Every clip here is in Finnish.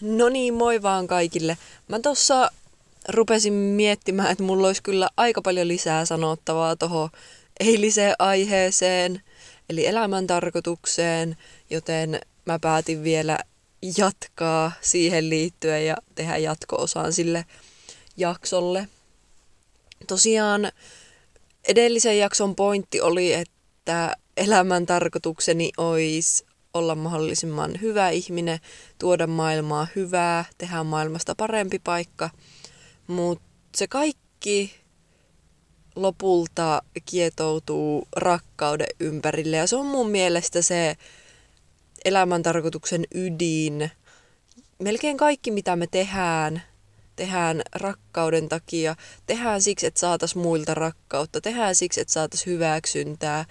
No niin, moi vaan kaikille. Mä tossa rupesin miettimään, että mulla olisi kyllä aika paljon lisää sanottavaa tuohon eiliseen aiheeseen, eli elämän tarkoitukseen, joten mä päätin vielä jatkaa siihen liittyen ja tehdä jatko-osaan sille jaksolle. Tosiaan edellisen jakson pointti oli, että elämän tarkoitukseni olisi olla mahdollisimman hyvä ihminen, tuoda maailmaa hyvää, tehdä maailmasta parempi paikka. Mutta se kaikki lopulta kietoutuu rakkauden ympärille ja se on mun mielestä se elämäntarkoituksen ydin. Melkein kaikki mitä me tehdään, tehdään rakkauden takia, tehdään siksi, että saatas muilta rakkautta, tehdään siksi, että saatas hyväksyntää.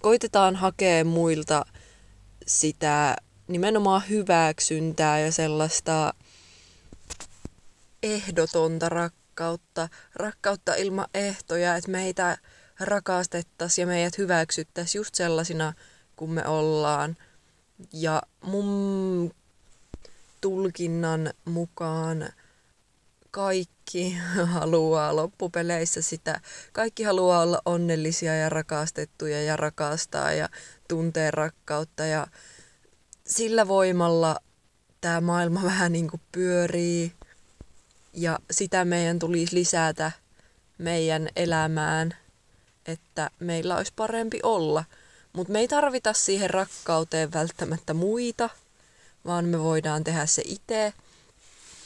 Koitetaan hakea muilta sitä nimenomaan hyväksyntää ja sellaista ehdotonta rakkautta, rakkautta ilman ehtoja, että meitä rakastettaisiin ja meidät hyväksyttäisiin just sellaisina kuin me ollaan. Ja mun tulkinnan mukaan kaikki haluaa loppupeleissä sitä. Kaikki haluaa olla onnellisia ja rakastettuja ja rakastaa ja tuntee rakkautta ja sillä voimalla tämä maailma vähän niin kuin pyörii ja sitä meidän tulisi lisätä meidän elämään, että meillä olisi parempi olla. Mutta me ei tarvita siihen rakkauteen välttämättä muita, vaan me voidaan tehdä se itse.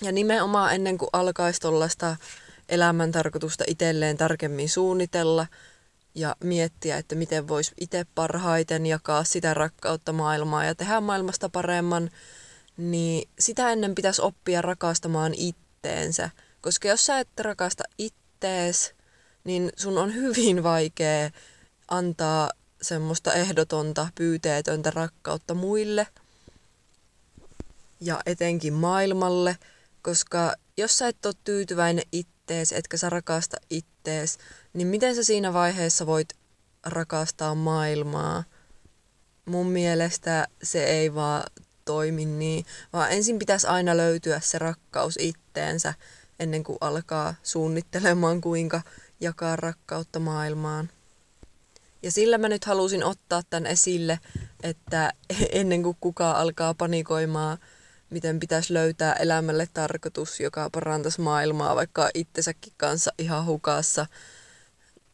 Ja nimenomaan ennen kuin alkaisi tuollaista elämäntarkoitusta itselleen tarkemmin suunnitella – ja miettiä, että miten voisi itse parhaiten jakaa sitä rakkautta maailmaa ja tehdä maailmasta paremman, niin sitä ennen pitäisi oppia rakastamaan itteensä. Koska jos sä et rakasta ittees, niin sun on hyvin vaikea antaa semmoista ehdotonta, pyyteetöntä rakkautta muille ja etenkin maailmalle, koska jos sä et ole tyytyväinen ittees, etkä sä rakasta ittees, niin miten sä siinä vaiheessa voit rakastaa maailmaa? Mun mielestä se ei vaan toimi niin, vaan ensin pitäisi aina löytyä se rakkaus itteensä ennen kuin alkaa suunnittelemaan, kuinka jakaa rakkautta maailmaan. Ja sillä mä nyt halusin ottaa tämän esille, että ennen kuin kukaan alkaa panikoimaan, miten pitäisi löytää elämälle tarkoitus, joka parantaisi maailmaa, vaikka itsensäkin kanssa ihan hukassa,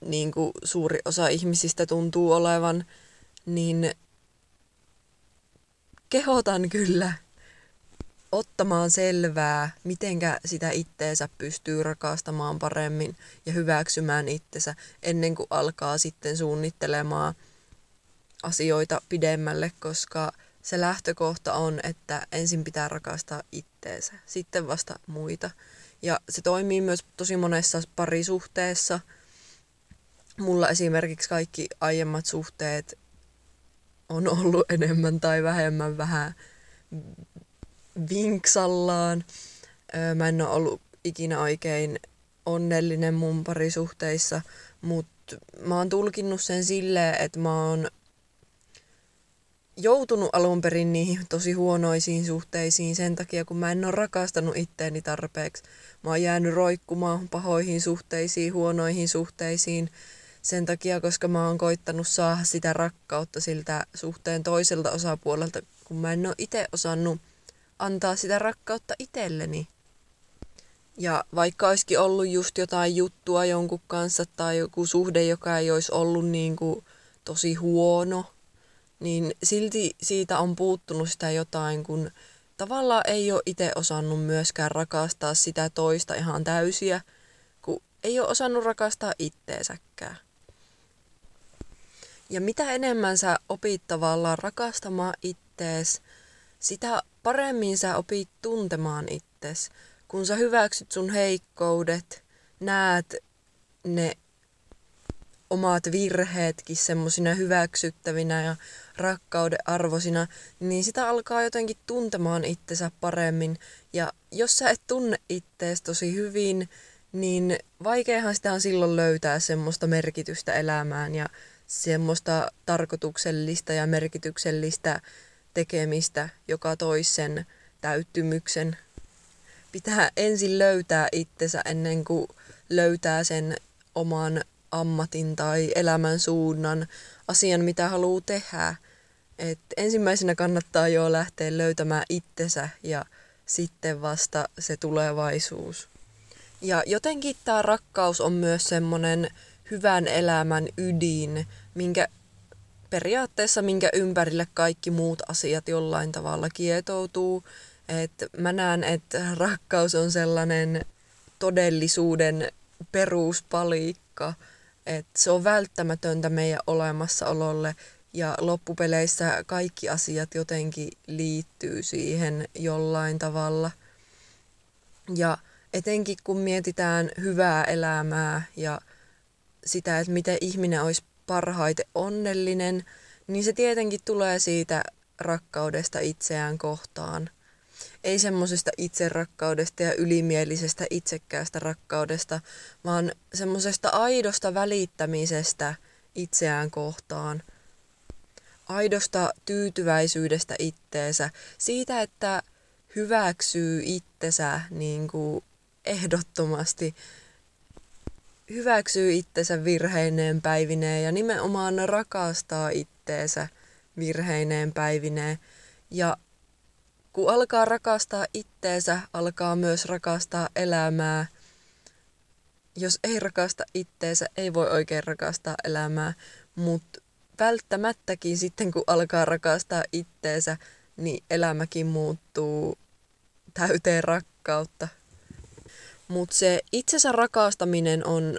niin kuin suuri osa ihmisistä tuntuu olevan, niin kehotan kyllä ottamaan selvää, mitenkä sitä itteensä pystyy rakastamaan paremmin ja hyväksymään itsensä ennen kuin alkaa sitten suunnittelemaan asioita pidemmälle, koska se lähtökohta on, että ensin pitää rakastaa itteensä, sitten vasta muita. Ja se toimii myös tosi monessa parisuhteessa – mulla esimerkiksi kaikki aiemmat suhteet on ollut enemmän tai vähemmän vähän vinksallaan. Mä en ole ollut ikinä oikein onnellinen mun parisuhteissa, mutta mä oon tulkinnut sen silleen, että mä oon joutunut alun perin niihin tosi huonoisiin suhteisiin sen takia, kun mä en ole rakastanut itteeni tarpeeksi. Mä oon jäänyt roikkumaan pahoihin suhteisiin, huonoihin suhteisiin, sen takia, koska mä oon koittanut saada sitä rakkautta siltä suhteen toiselta osapuolelta, kun mä en ole itse osannut antaa sitä rakkautta itselleni. Ja vaikka olisikin ollut just jotain juttua jonkun kanssa tai joku suhde, joka ei olisi ollut niin kuin tosi huono, niin silti siitä on puuttunut sitä jotain, kun tavallaan ei ole itse osannut myöskään rakastaa sitä toista ihan täysiä, kun ei ole osannut rakastaa itteensäkään. Ja mitä enemmän sä opit tavallaan rakastamaan ittees, sitä paremmin sä opit tuntemaan ittees. Kun sä hyväksyt sun heikkoudet, näet ne omat virheetkin semmosina hyväksyttävinä ja rakkauden arvosina, niin sitä alkaa jotenkin tuntemaan itsensä paremmin. Ja jos sä et tunne ittees tosi hyvin, niin vaikeahan sitä on silloin löytää semmoista merkitystä elämään ja semmoista tarkoituksellista ja merkityksellistä tekemistä, joka toisi sen täyttymyksen pitää ensin löytää itsensä ennen kuin löytää sen oman ammatin tai elämän suunnan, asian mitä haluaa tehdä. Et ensimmäisenä kannattaa jo lähteä löytämään itsensä ja sitten vasta se tulevaisuus. Ja jotenkin tämä rakkaus on myös semmoinen hyvän elämän ydin, minkä periaatteessa minkä ympärille kaikki muut asiat jollain tavalla kietoutuu. Et mä näen, että rakkaus on sellainen todellisuuden peruspalikka, että se on välttämätöntä meidän olemassaololle ja loppupeleissä kaikki asiat jotenkin liittyy siihen jollain tavalla. Ja etenkin kun mietitään hyvää elämää ja sitä, että miten ihminen olisi parhaiten onnellinen, niin se tietenkin tulee siitä rakkaudesta itseään kohtaan. Ei semmoisesta itserakkaudesta ja ylimielisestä itsekkäästä rakkaudesta, vaan semmoisesta aidosta välittämisestä itseään kohtaan. Aidosta tyytyväisyydestä itteensä. Siitä, että hyväksyy itsensä niin kuin ehdottomasti hyväksyy itsensä virheineen päivineen ja nimenomaan rakastaa itteensä virheineen päivineen. Ja kun alkaa rakastaa itteensä, alkaa myös rakastaa elämää. Jos ei rakasta itteensä, ei voi oikein rakastaa elämää, mutta välttämättäkin sitten kun alkaa rakastaa itteensä, niin elämäkin muuttuu täyteen rakkautta. Mutta se itsensä rakastaminen on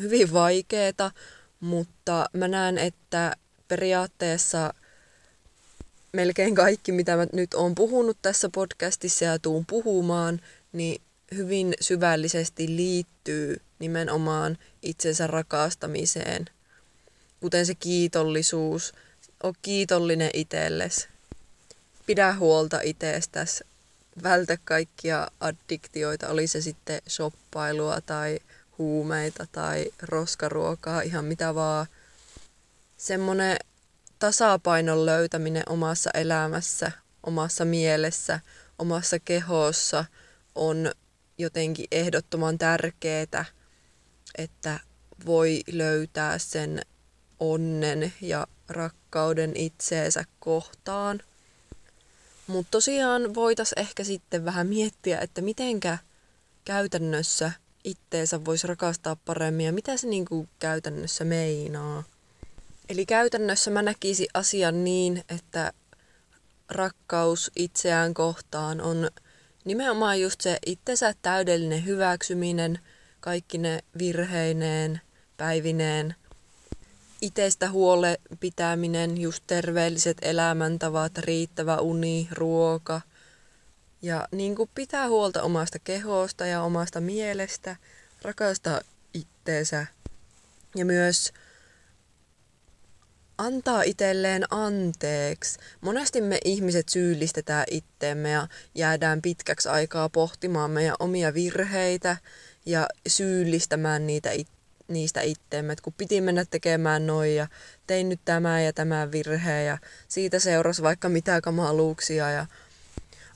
hyvin vaikeeta, mutta mä näen, että periaatteessa melkein kaikki, mitä mä nyt oon puhunut tässä podcastissa ja tuun puhumaan, niin hyvin syvällisesti liittyy nimenomaan itsensä rakastamiseen. Kuten se kiitollisuus, on kiitollinen itsellesi. Pidä huolta itsestäsi vältä kaikkia addiktioita, oli se sitten shoppailua tai huumeita tai roskaruokaa, ihan mitä vaan. Semmoinen tasapainon löytäminen omassa elämässä, omassa mielessä, omassa kehossa on jotenkin ehdottoman tärkeää, että voi löytää sen onnen ja rakkauden itseensä kohtaan – mutta tosiaan voitaisiin ehkä sitten vähän miettiä, että mitenkä käytännössä itteensä voisi rakastaa paremmin ja mitä se niinku käytännössä meinaa. Eli käytännössä mä näkisin asian niin, että rakkaus itseään kohtaan on nimenomaan just se itsensä täydellinen hyväksyminen, kaikki ne virheineen, päivineen – itsestä huole pitäminen, just terveelliset elämäntavat, riittävä uni, ruoka. Ja niin kuin pitää huolta omasta kehosta ja omasta mielestä, rakastaa itteensä ja myös antaa itselleen anteeksi. Monesti me ihmiset syyllistetään itteemme ja jäädään pitkäksi aikaa pohtimaan meidän omia virheitä ja syyllistämään niitä itse niistä itteemme, että kun piti mennä tekemään noin ja tein nyt tämä ja tämä virhe ja siitä seurasi vaikka mitä kamaluuksia ja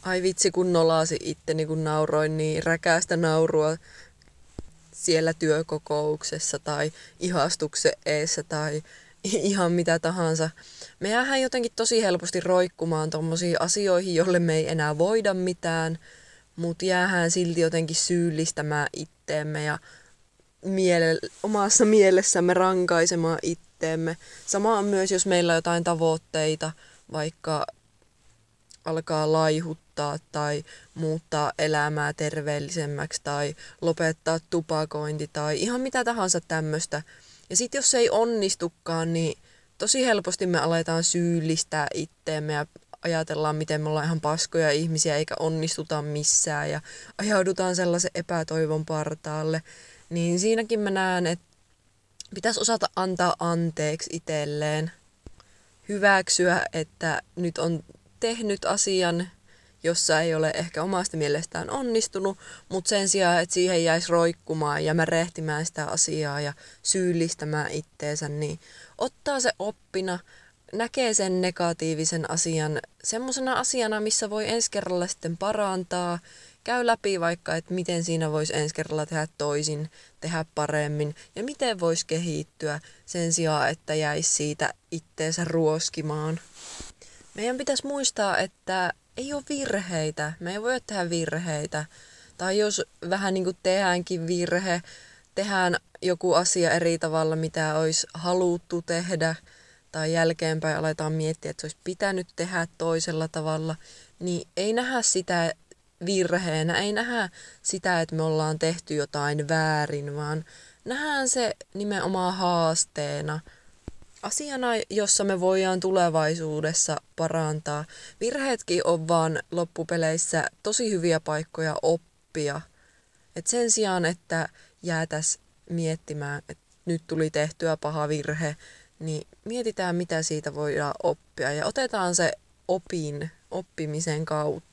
ai vitsi kun nolasi itteni kun nauroin niin räkäästä naurua siellä työkokouksessa tai ihastuksen eessä tai ihan mitä tahansa. Me jäähän jotenkin tosi helposti roikkumaan tommosiin asioihin, jolle me ei enää voida mitään, mutta jäähän silti jotenkin syyllistämään itteemme ja miele, omassa mielessämme rankaisemaan itteemme. Sama on myös, jos meillä on jotain tavoitteita, vaikka alkaa laihuttaa tai muuttaa elämää terveellisemmäksi tai lopettaa tupakointi tai ihan mitä tahansa tämmöistä. Ja sitten jos se ei onnistukaan, niin tosi helposti me aletaan syyllistää itteemme ja ajatellaan, miten me ollaan ihan paskoja ihmisiä eikä onnistuta missään ja ajaudutaan sellaisen epätoivon partaalle niin siinäkin mä näen, että pitäisi osata antaa anteeksi itselleen. Hyväksyä, että nyt on tehnyt asian, jossa ei ole ehkä omasta mielestään onnistunut, mutta sen sijaan, että siihen jäisi roikkumaan ja rehtimään sitä asiaa ja syyllistämään itteensä, niin ottaa se oppina, näkee sen negatiivisen asian semmoisena asiana, missä voi ensi kerralla sitten parantaa. Käy läpi vaikka, että miten siinä voisi ensi kerralla tehdä toisin, tehdä paremmin ja miten voisi kehittyä sen sijaan, että jäisi siitä itteensä ruoskimaan. Meidän pitäisi muistaa, että ei ole virheitä. Me ei voi tehdä virheitä. Tai jos vähän niin kuin tehdäänkin virhe, tehdään joku asia eri tavalla, mitä olisi haluttu tehdä, tai jälkeenpäin aletaan miettiä, että se olisi pitänyt tehdä toisella tavalla, niin ei nähdä sitä virheenä, ei nähdä sitä, että me ollaan tehty jotain väärin, vaan nähdään se nimenomaan haasteena, asiana, jossa me voidaan tulevaisuudessa parantaa. Virheetkin on vaan loppupeleissä tosi hyviä paikkoja oppia. Et sen sijaan, että jäätäs miettimään, että nyt tuli tehtyä paha virhe, niin mietitään, mitä siitä voidaan oppia ja otetaan se opin oppimisen kautta.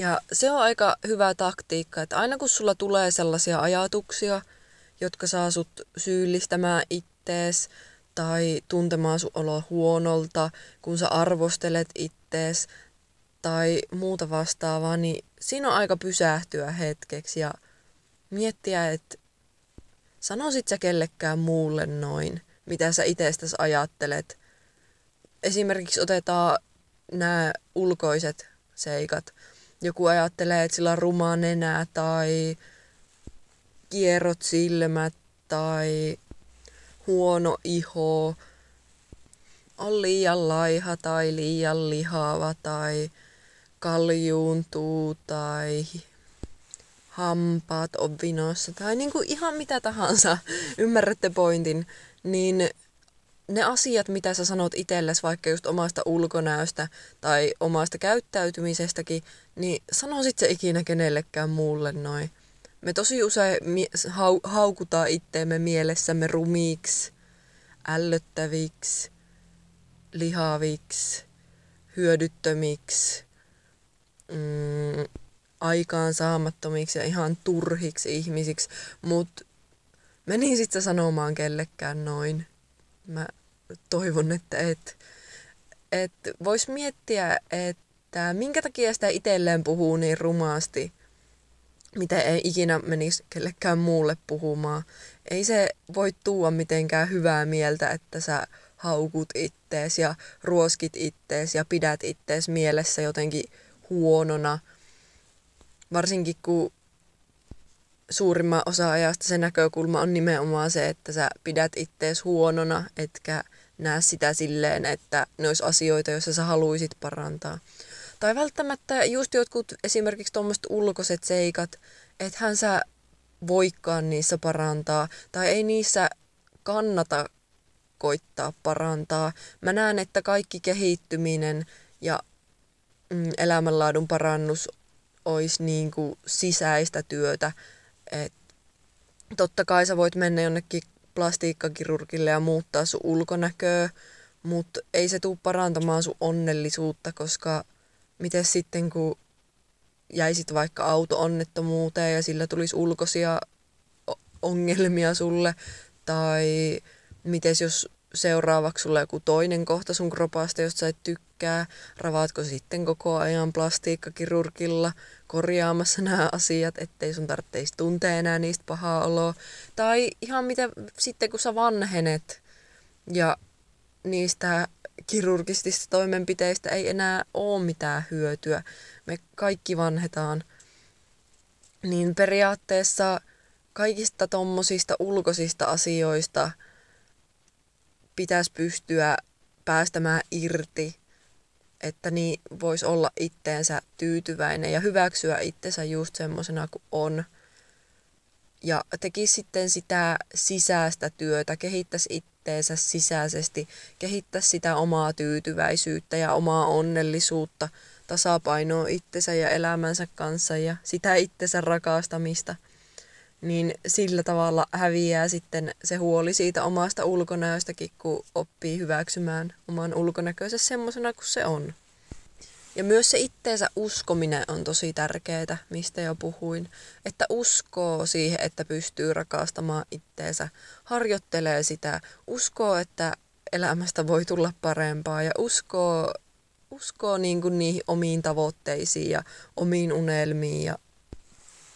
Ja se on aika hyvä taktiikka, että aina kun sulla tulee sellaisia ajatuksia, jotka saa sut syyllistämään ittees tai tuntemaan sun olo huonolta, kun sä arvostelet ittees tai muuta vastaavaa, niin siinä on aika pysähtyä hetkeksi ja miettiä, että sanoisit sä kellekään muulle noin, mitä sä itsestäsi ajattelet. Esimerkiksi otetaan nämä ulkoiset seikat. Joku ajattelee, että sillä on ruma nenä tai kierrot silmät tai huono iho, on liian laiha tai liian lihava tai kaljuuntuu tai hampaat on vinossa tai niin kuin ihan mitä tahansa, ymmärrätte pointin, niin ne asiat, mitä sä sanot itsellesi vaikka just omasta ulkonäöstä tai omasta käyttäytymisestäkin, niin sanoisit se ikinä kenellekään muulle noin. Me tosi usein hau- haukutaan itteemme mielessämme rumiiksi, ällöttäviksi, lihaviksi, hyödyttömiksi, mm, aikaan saamattomiksi ja ihan turhiksi ihmisiksi, mutta menin sitten sanomaan kellekään noin. Mä toivon, että et, et vois miettiä, että minkä takia sitä itselleen puhuu niin rumaasti – mitä ei ikinä menisi kellekään muulle puhumaan. Ei se voi tuua mitenkään hyvää mieltä, että sä haukut ittees ja ruoskit ittees ja pidät ittees mielessä jotenkin huonona. Varsinkin kun suurimman osa ajasta se näkökulma on nimenomaan se, että sä pidät ittees huonona, etkä näe sitä silleen, että ne olisi asioita, joissa sä haluaisit parantaa. Tai välttämättä just jotkut esimerkiksi tuommoiset ulkoiset seikat, hän sä voikaan niissä parantaa, tai ei niissä kannata koittaa parantaa. Mä näen, että kaikki kehittyminen ja mm, elämänlaadun parannus olisi niin kuin sisäistä työtä. Et totta kai sä voit mennä jonnekin plastiikkakirurgille ja muuttaa sun ulkonäköä, mutta ei se tule parantamaan sun onnellisuutta, koska miten sitten kun jäisit vaikka auto-onnettomuuteen ja sillä tulisi ulkoisia ongelmia sulle, tai miten jos seuraavaksi sulle joku toinen kohta sun kropasta, josta sä et tykkää, ravaatko sitten koko ajan plastiikkakirurgilla korjaamassa nämä asiat, ettei sun tarvitsisi tuntea enää niistä pahaa oloa. Tai ihan mitä sitten kun sä vanhenet ja niistä kirurgistista toimenpiteistä ei enää ole mitään hyötyä. Me kaikki vanhetaan. Niin periaatteessa kaikista tommosista ulkoisista asioista pitäisi pystyä päästämään irti, että niin voisi olla itteensä tyytyväinen ja hyväksyä itsensä just semmosena kuin on. Ja teki sitten sitä sisäistä työtä, kehittäisi itteensä sisäisesti, kehittäisi sitä omaa tyytyväisyyttä ja omaa onnellisuutta, tasapainoa itsensä ja elämänsä kanssa ja sitä itsensä rakastamista, niin sillä tavalla häviää sitten se huoli siitä omasta ulkonäöstäkin, kun oppii hyväksymään oman ulkonäkönsä semmoisena kuin se on. Ja myös se itteensä uskominen on tosi tärkeää, mistä jo puhuin. Että uskoo siihen, että pystyy rakastamaan itteensä, harjoittelee sitä, uskoo, että elämästä voi tulla parempaa ja uskoo, uskoo niin kuin niihin omiin tavoitteisiin ja omiin unelmiin ja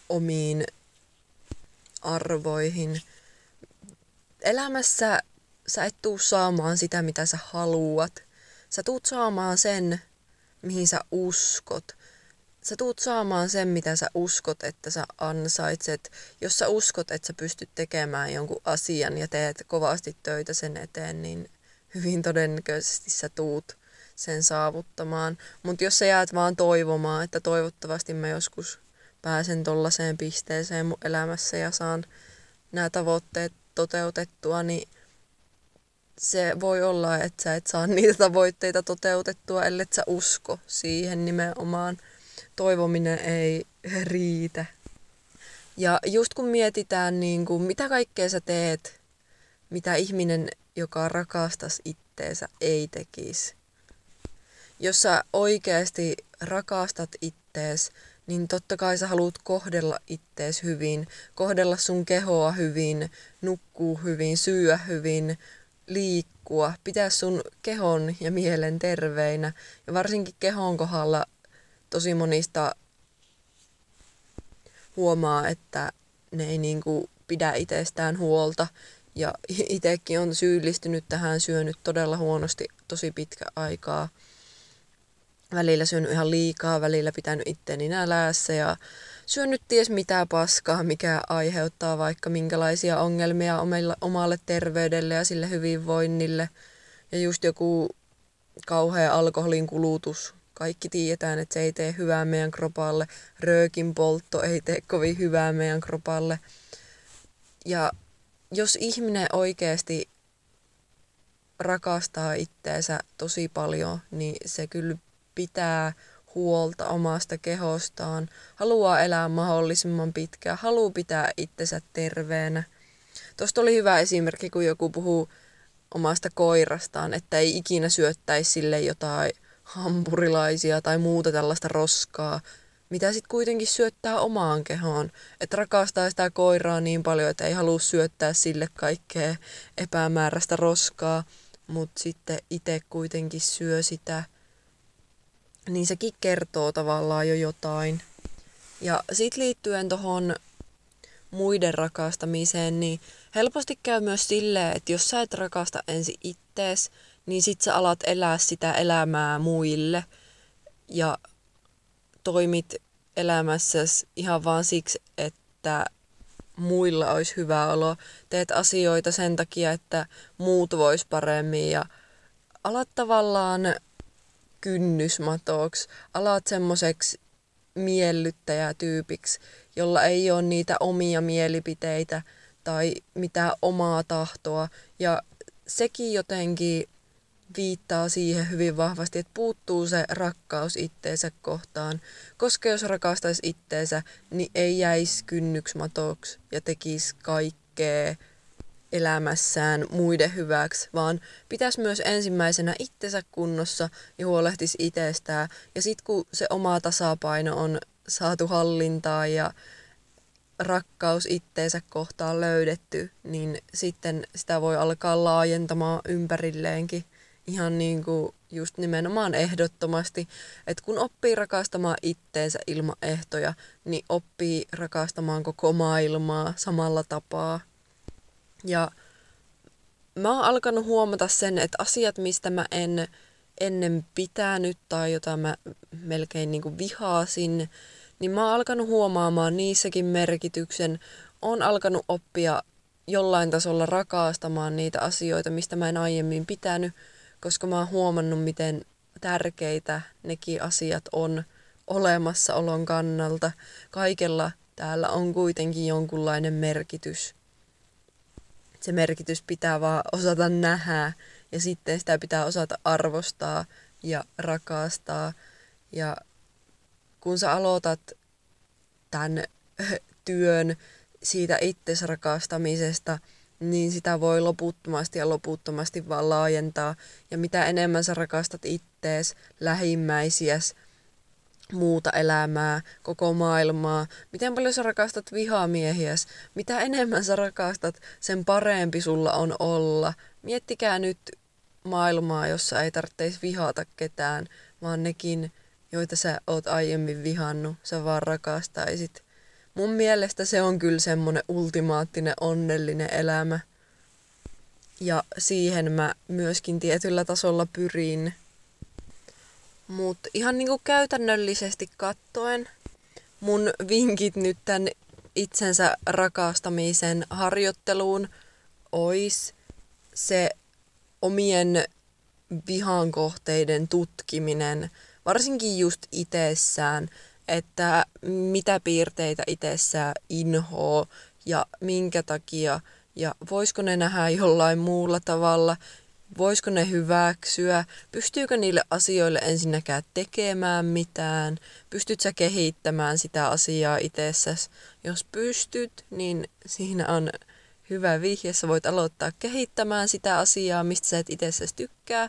omiin arvoihin. Elämässä sä et tuu saamaan sitä, mitä sä haluat. Sä tuut saamaan sen, mihin sä uskot. Sä tuut saamaan sen, mitä sä uskot, että sä ansaitset. Jos sä uskot, että sä pystyt tekemään jonkun asian ja teet kovasti töitä sen eteen, niin hyvin todennäköisesti sä tuut sen saavuttamaan. Mutta jos sä jäät vaan toivomaan, että toivottavasti mä joskus pääsen tollaiseen pisteeseen mun elämässä ja saan nämä tavoitteet toteutettua, niin se voi olla, että sä et saa niitä tavoitteita toteutettua, ellei sä usko siihen nimenomaan. Toivominen ei riitä. Ja just kun mietitään, niin kuin, mitä kaikkea sä teet, mitä ihminen, joka rakastas itteensä, ei tekisi. Jos sä oikeasti rakastat ittees, niin totta kai sä haluat kohdella ittees hyvin, kohdella sun kehoa hyvin, nukkuu hyvin, syödä hyvin, liikkua, pitää sun kehon ja mielen terveinä. Ja varsinkin kehon kohdalla tosi monista huomaa, että ne ei niinku pidä itsestään huolta. Ja itsekin on syyllistynyt tähän, syönyt todella huonosti tosi pitkä aikaa. Välillä syönyt ihan liikaa, välillä pitänyt itteeni nälässä ja syönyt ties mitä paskaa, mikä aiheuttaa vaikka minkälaisia ongelmia omalle terveydelle ja sille hyvinvoinnille. Ja just joku kauhea alkoholin kulutus. Kaikki tiedetään, että se ei tee hyvää meidän kropalle. Röökin poltto ei tee kovin hyvää meidän kropalle. Ja jos ihminen oikeasti rakastaa itteensä tosi paljon, niin se kyllä pitää huolta omasta kehostaan, haluaa elää mahdollisimman pitkään, haluaa pitää itsensä terveenä. Tuosta oli hyvä esimerkki, kun joku puhuu omasta koirastaan, että ei ikinä syöttäisi sille jotain hampurilaisia tai muuta tällaista roskaa, mitä sitten kuitenkin syöttää omaan kehoon. Että rakastaa sitä koiraa niin paljon, että ei halua syöttää sille kaikkea epämääräistä roskaa, mutta sitten itse kuitenkin syö sitä niin sekin kertoo tavallaan jo jotain. Ja sitten liittyen tuohon muiden rakastamiseen, niin helposti käy myös silleen, että jos sä et rakasta ensin ittees, niin sit sä alat elää sitä elämää muille ja toimit elämässäsi ihan vaan siksi, että muilla olisi hyvä olo. Teet asioita sen takia, että muut vois paremmin ja alat tavallaan kynnysmatoksi, alat semmoiseksi miellyttäjätyypiksi, jolla ei ole niitä omia mielipiteitä tai mitään omaa tahtoa. Ja sekin jotenkin viittaa siihen hyvin vahvasti, että puuttuu se rakkaus itteensä kohtaan. Koska jos rakastaisi itteensä, niin ei jäisi kynnyksmatoksi ja tekisi kaikkea elämässään muiden hyväksi, vaan pitäisi myös ensimmäisenä itsensä kunnossa ja huolehtisi itsestään. Ja sitten kun se oma tasapaino on saatu hallintaan ja rakkaus itteensä kohtaan löydetty, niin sitten sitä voi alkaa laajentamaan ympärilleenkin ihan niin kuin just nimenomaan ehdottomasti, että kun oppii rakastamaan itteensä ilman ehtoja, niin oppii rakastamaan koko maailmaa samalla tapaa. Ja mä oon alkanut huomata sen, että asiat, mistä mä en ennen pitänyt tai jota mä melkein niin kuin vihaasin, niin mä oon alkanut huomaamaan niissäkin merkityksen. Oon alkanut oppia jollain tasolla rakastamaan niitä asioita, mistä mä en aiemmin pitänyt, koska mä oon huomannut, miten tärkeitä nekin asiat on olemassaolon kannalta. Kaikella täällä on kuitenkin jonkunlainen merkitys se merkitys pitää vaan osata nähdä ja sitten sitä pitää osata arvostaa ja rakastaa. Ja kun sä aloitat tämän työn siitä itsesrakastamisesta, niin sitä voi loputtomasti ja loputtomasti vaan laajentaa. Ja mitä enemmän sä rakastat ittees, lähimmäisiäs, muuta elämää, koko maailmaa. Miten paljon sä rakastat vihamiehiäs? Mitä enemmän sä rakastat, sen parempi sulla on olla. Miettikää nyt maailmaa, jossa ei tarvitsisi vihata ketään, vaan nekin, joita sä oot aiemmin vihannut, sä vaan rakastaisit. Mun mielestä se on kyllä semmonen ultimaattinen onnellinen elämä. Ja siihen mä myöskin tietyllä tasolla pyrin. Mutta ihan niinku käytännöllisesti kattoen, mun vinkit nyt tän itsensä rakastamisen harjoitteluun ois se omien vihan kohteiden tutkiminen, varsinkin just itsessään, että mitä piirteitä itsessään inhoo ja minkä takia ja voisiko ne nähdä jollain muulla tavalla, voisiko ne hyväksyä, pystyykö niille asioille ensinnäkään tekemään mitään, pystyt sä kehittämään sitä asiaa itsessäsi. Jos pystyt, niin siinä on hyvä vihje, sä voit aloittaa kehittämään sitä asiaa, mistä sä et itsessäsi tykkää.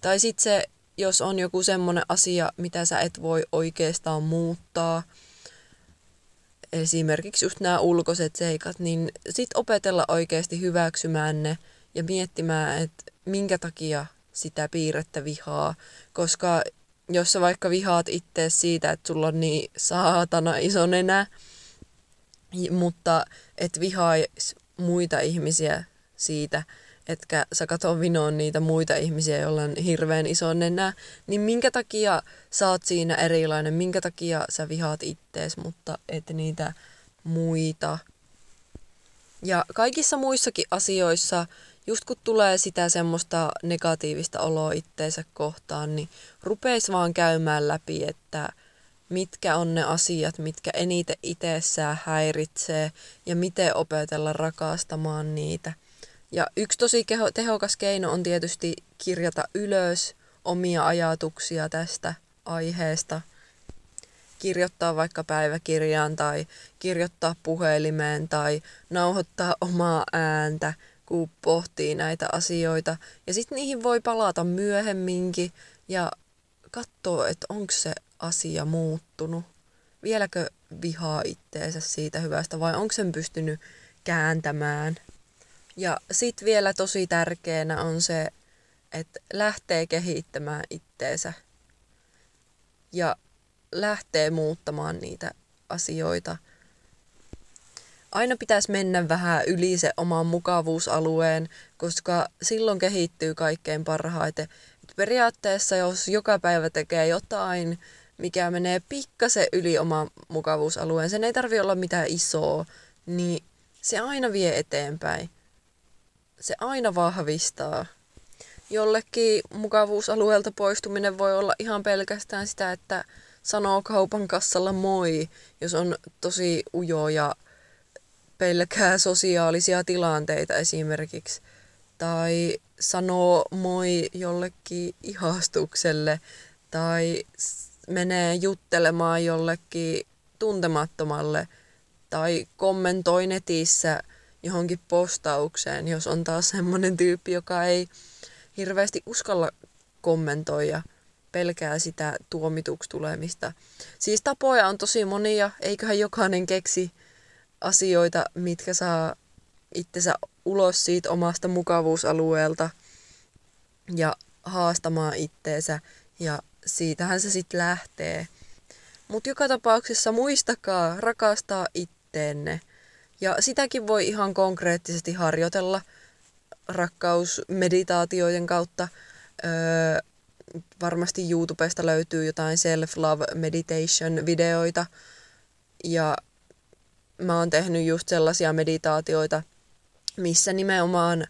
Tai sitten se, jos on joku semmoinen asia, mitä sä et voi oikeastaan muuttaa, esimerkiksi just nämä ulkoiset seikat, niin sit opetella oikeasti hyväksymään ne ja miettimään, että minkä takia sitä piirrettä vihaa, koska jos sä vaikka vihaat itse siitä, että sulla on niin saatana iso nenä, mutta et vihaisi muita ihmisiä siitä, etkä sä katso vinoon niitä muita ihmisiä, joilla on hirveän iso nenä, niin minkä takia sä oot siinä erilainen, minkä takia sä vihaat ittees, mutta et niitä muita. Ja kaikissa muissakin asioissa, just kun tulee sitä semmoista negatiivista oloa itteensä kohtaan, niin rupeis vaan käymään läpi, että mitkä on ne asiat, mitkä eniten itsessään häiritsee ja miten opetella rakastamaan niitä. Ja yksi tosi keho, tehokas keino on tietysti kirjata ylös omia ajatuksia tästä aiheesta. Kirjoittaa vaikka päiväkirjaan tai kirjoittaa puhelimeen tai nauhoittaa omaa ääntä, kun pohtii näitä asioita. Ja sitten niihin voi palata myöhemminkin ja katsoa, että onko se asia muuttunut? Vieläkö vihaa itteensä siitä hyvästä vai onko sen pystynyt kääntämään? Ja sitten vielä tosi tärkeänä on se, että lähtee kehittämään itteensä ja lähtee muuttamaan niitä asioita. Aina pitäisi mennä vähän yli se oman mukavuusalueen, koska silloin kehittyy kaikkein parhaiten. Et periaatteessa jos joka päivä tekee jotain, mikä menee pikkasen yli oman mukavuusalueen, sen ei tarvi olla mitään isoa, niin se aina vie eteenpäin. Se aina vahvistaa. Jollekin mukavuusalueelta poistuminen voi olla ihan pelkästään sitä, että sanoo kaupan kassalla moi, jos on tosi ujo ja pelkää sosiaalisia tilanteita esimerkiksi. Tai sanoo moi jollekin ihastukselle tai menee juttelemaan jollekin tuntemattomalle tai kommentoi netissä johonkin postaukseen, jos on taas semmoinen tyyppi, joka ei hirveästi uskalla kommentoida, pelkää sitä tuomituksi tulemista. Siis tapoja on tosi monia, eiköhän jokainen keksi asioita, mitkä saa itsensä ulos siitä omasta mukavuusalueelta ja haastamaan itteensä ja siitähän se sitten lähtee. Mutta joka tapauksessa muistakaa rakastaa itteenne. Ja sitäkin voi ihan konkreettisesti harjoitella rakkausmeditaatioiden kautta. Öö, varmasti YouTubesta löytyy jotain self-love meditation videoita. Ja mä oon tehnyt just sellaisia meditaatioita, missä nimenomaan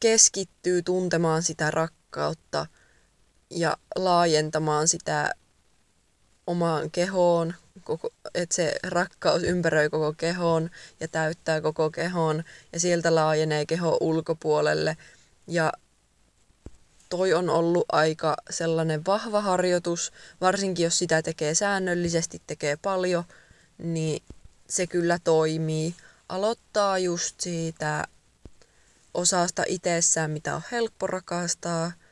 keskittyy tuntemaan sitä rakkautta – ja laajentamaan sitä omaan kehoon, koko, että se rakkaus ympäröi koko kehon ja täyttää koko kehon ja sieltä laajenee keho ulkopuolelle. Ja toi on ollut aika sellainen vahva harjoitus, varsinkin jos sitä tekee säännöllisesti, tekee paljon, niin se kyllä toimii. Aloittaa just siitä osasta itsessään, mitä on helppo rakastaa –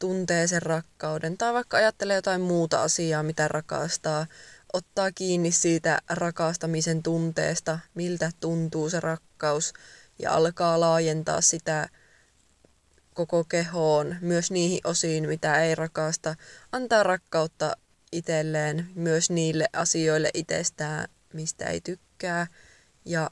tuntee sen rakkauden tai vaikka ajattelee jotain muuta asiaa, mitä rakastaa, ottaa kiinni siitä rakastamisen tunteesta, miltä tuntuu se rakkaus ja alkaa laajentaa sitä koko kehoon, myös niihin osiin, mitä ei rakasta. Antaa rakkautta itselleen, myös niille asioille itsestään, mistä ei tykkää. Ja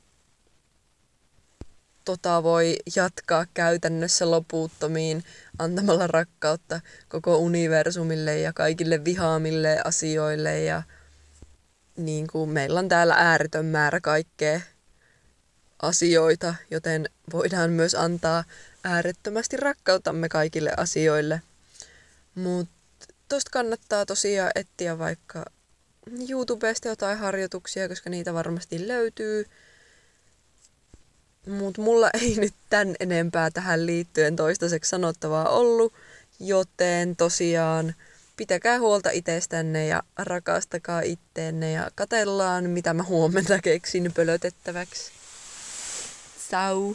tota voi jatkaa käytännössä loputtomiin antamalla rakkautta koko universumille ja kaikille vihaamille asioille ja niin kuin meillä on täällä ääretön määrä kaikkea asioita, joten voidaan myös antaa äärettömästi rakkautamme kaikille asioille. Mutta tosta kannattaa tosiaan etsiä vaikka YouTubesta jotain harjoituksia, koska niitä varmasti löytyy. Mutta mulla ei nyt tän enempää tähän liittyen toistaiseksi sanottavaa ollut, joten tosiaan pitäkää huolta itsestänne ja rakastakaa itteenne ja katellaan, mitä mä huomenna keksin pölötettäväksi. Sau!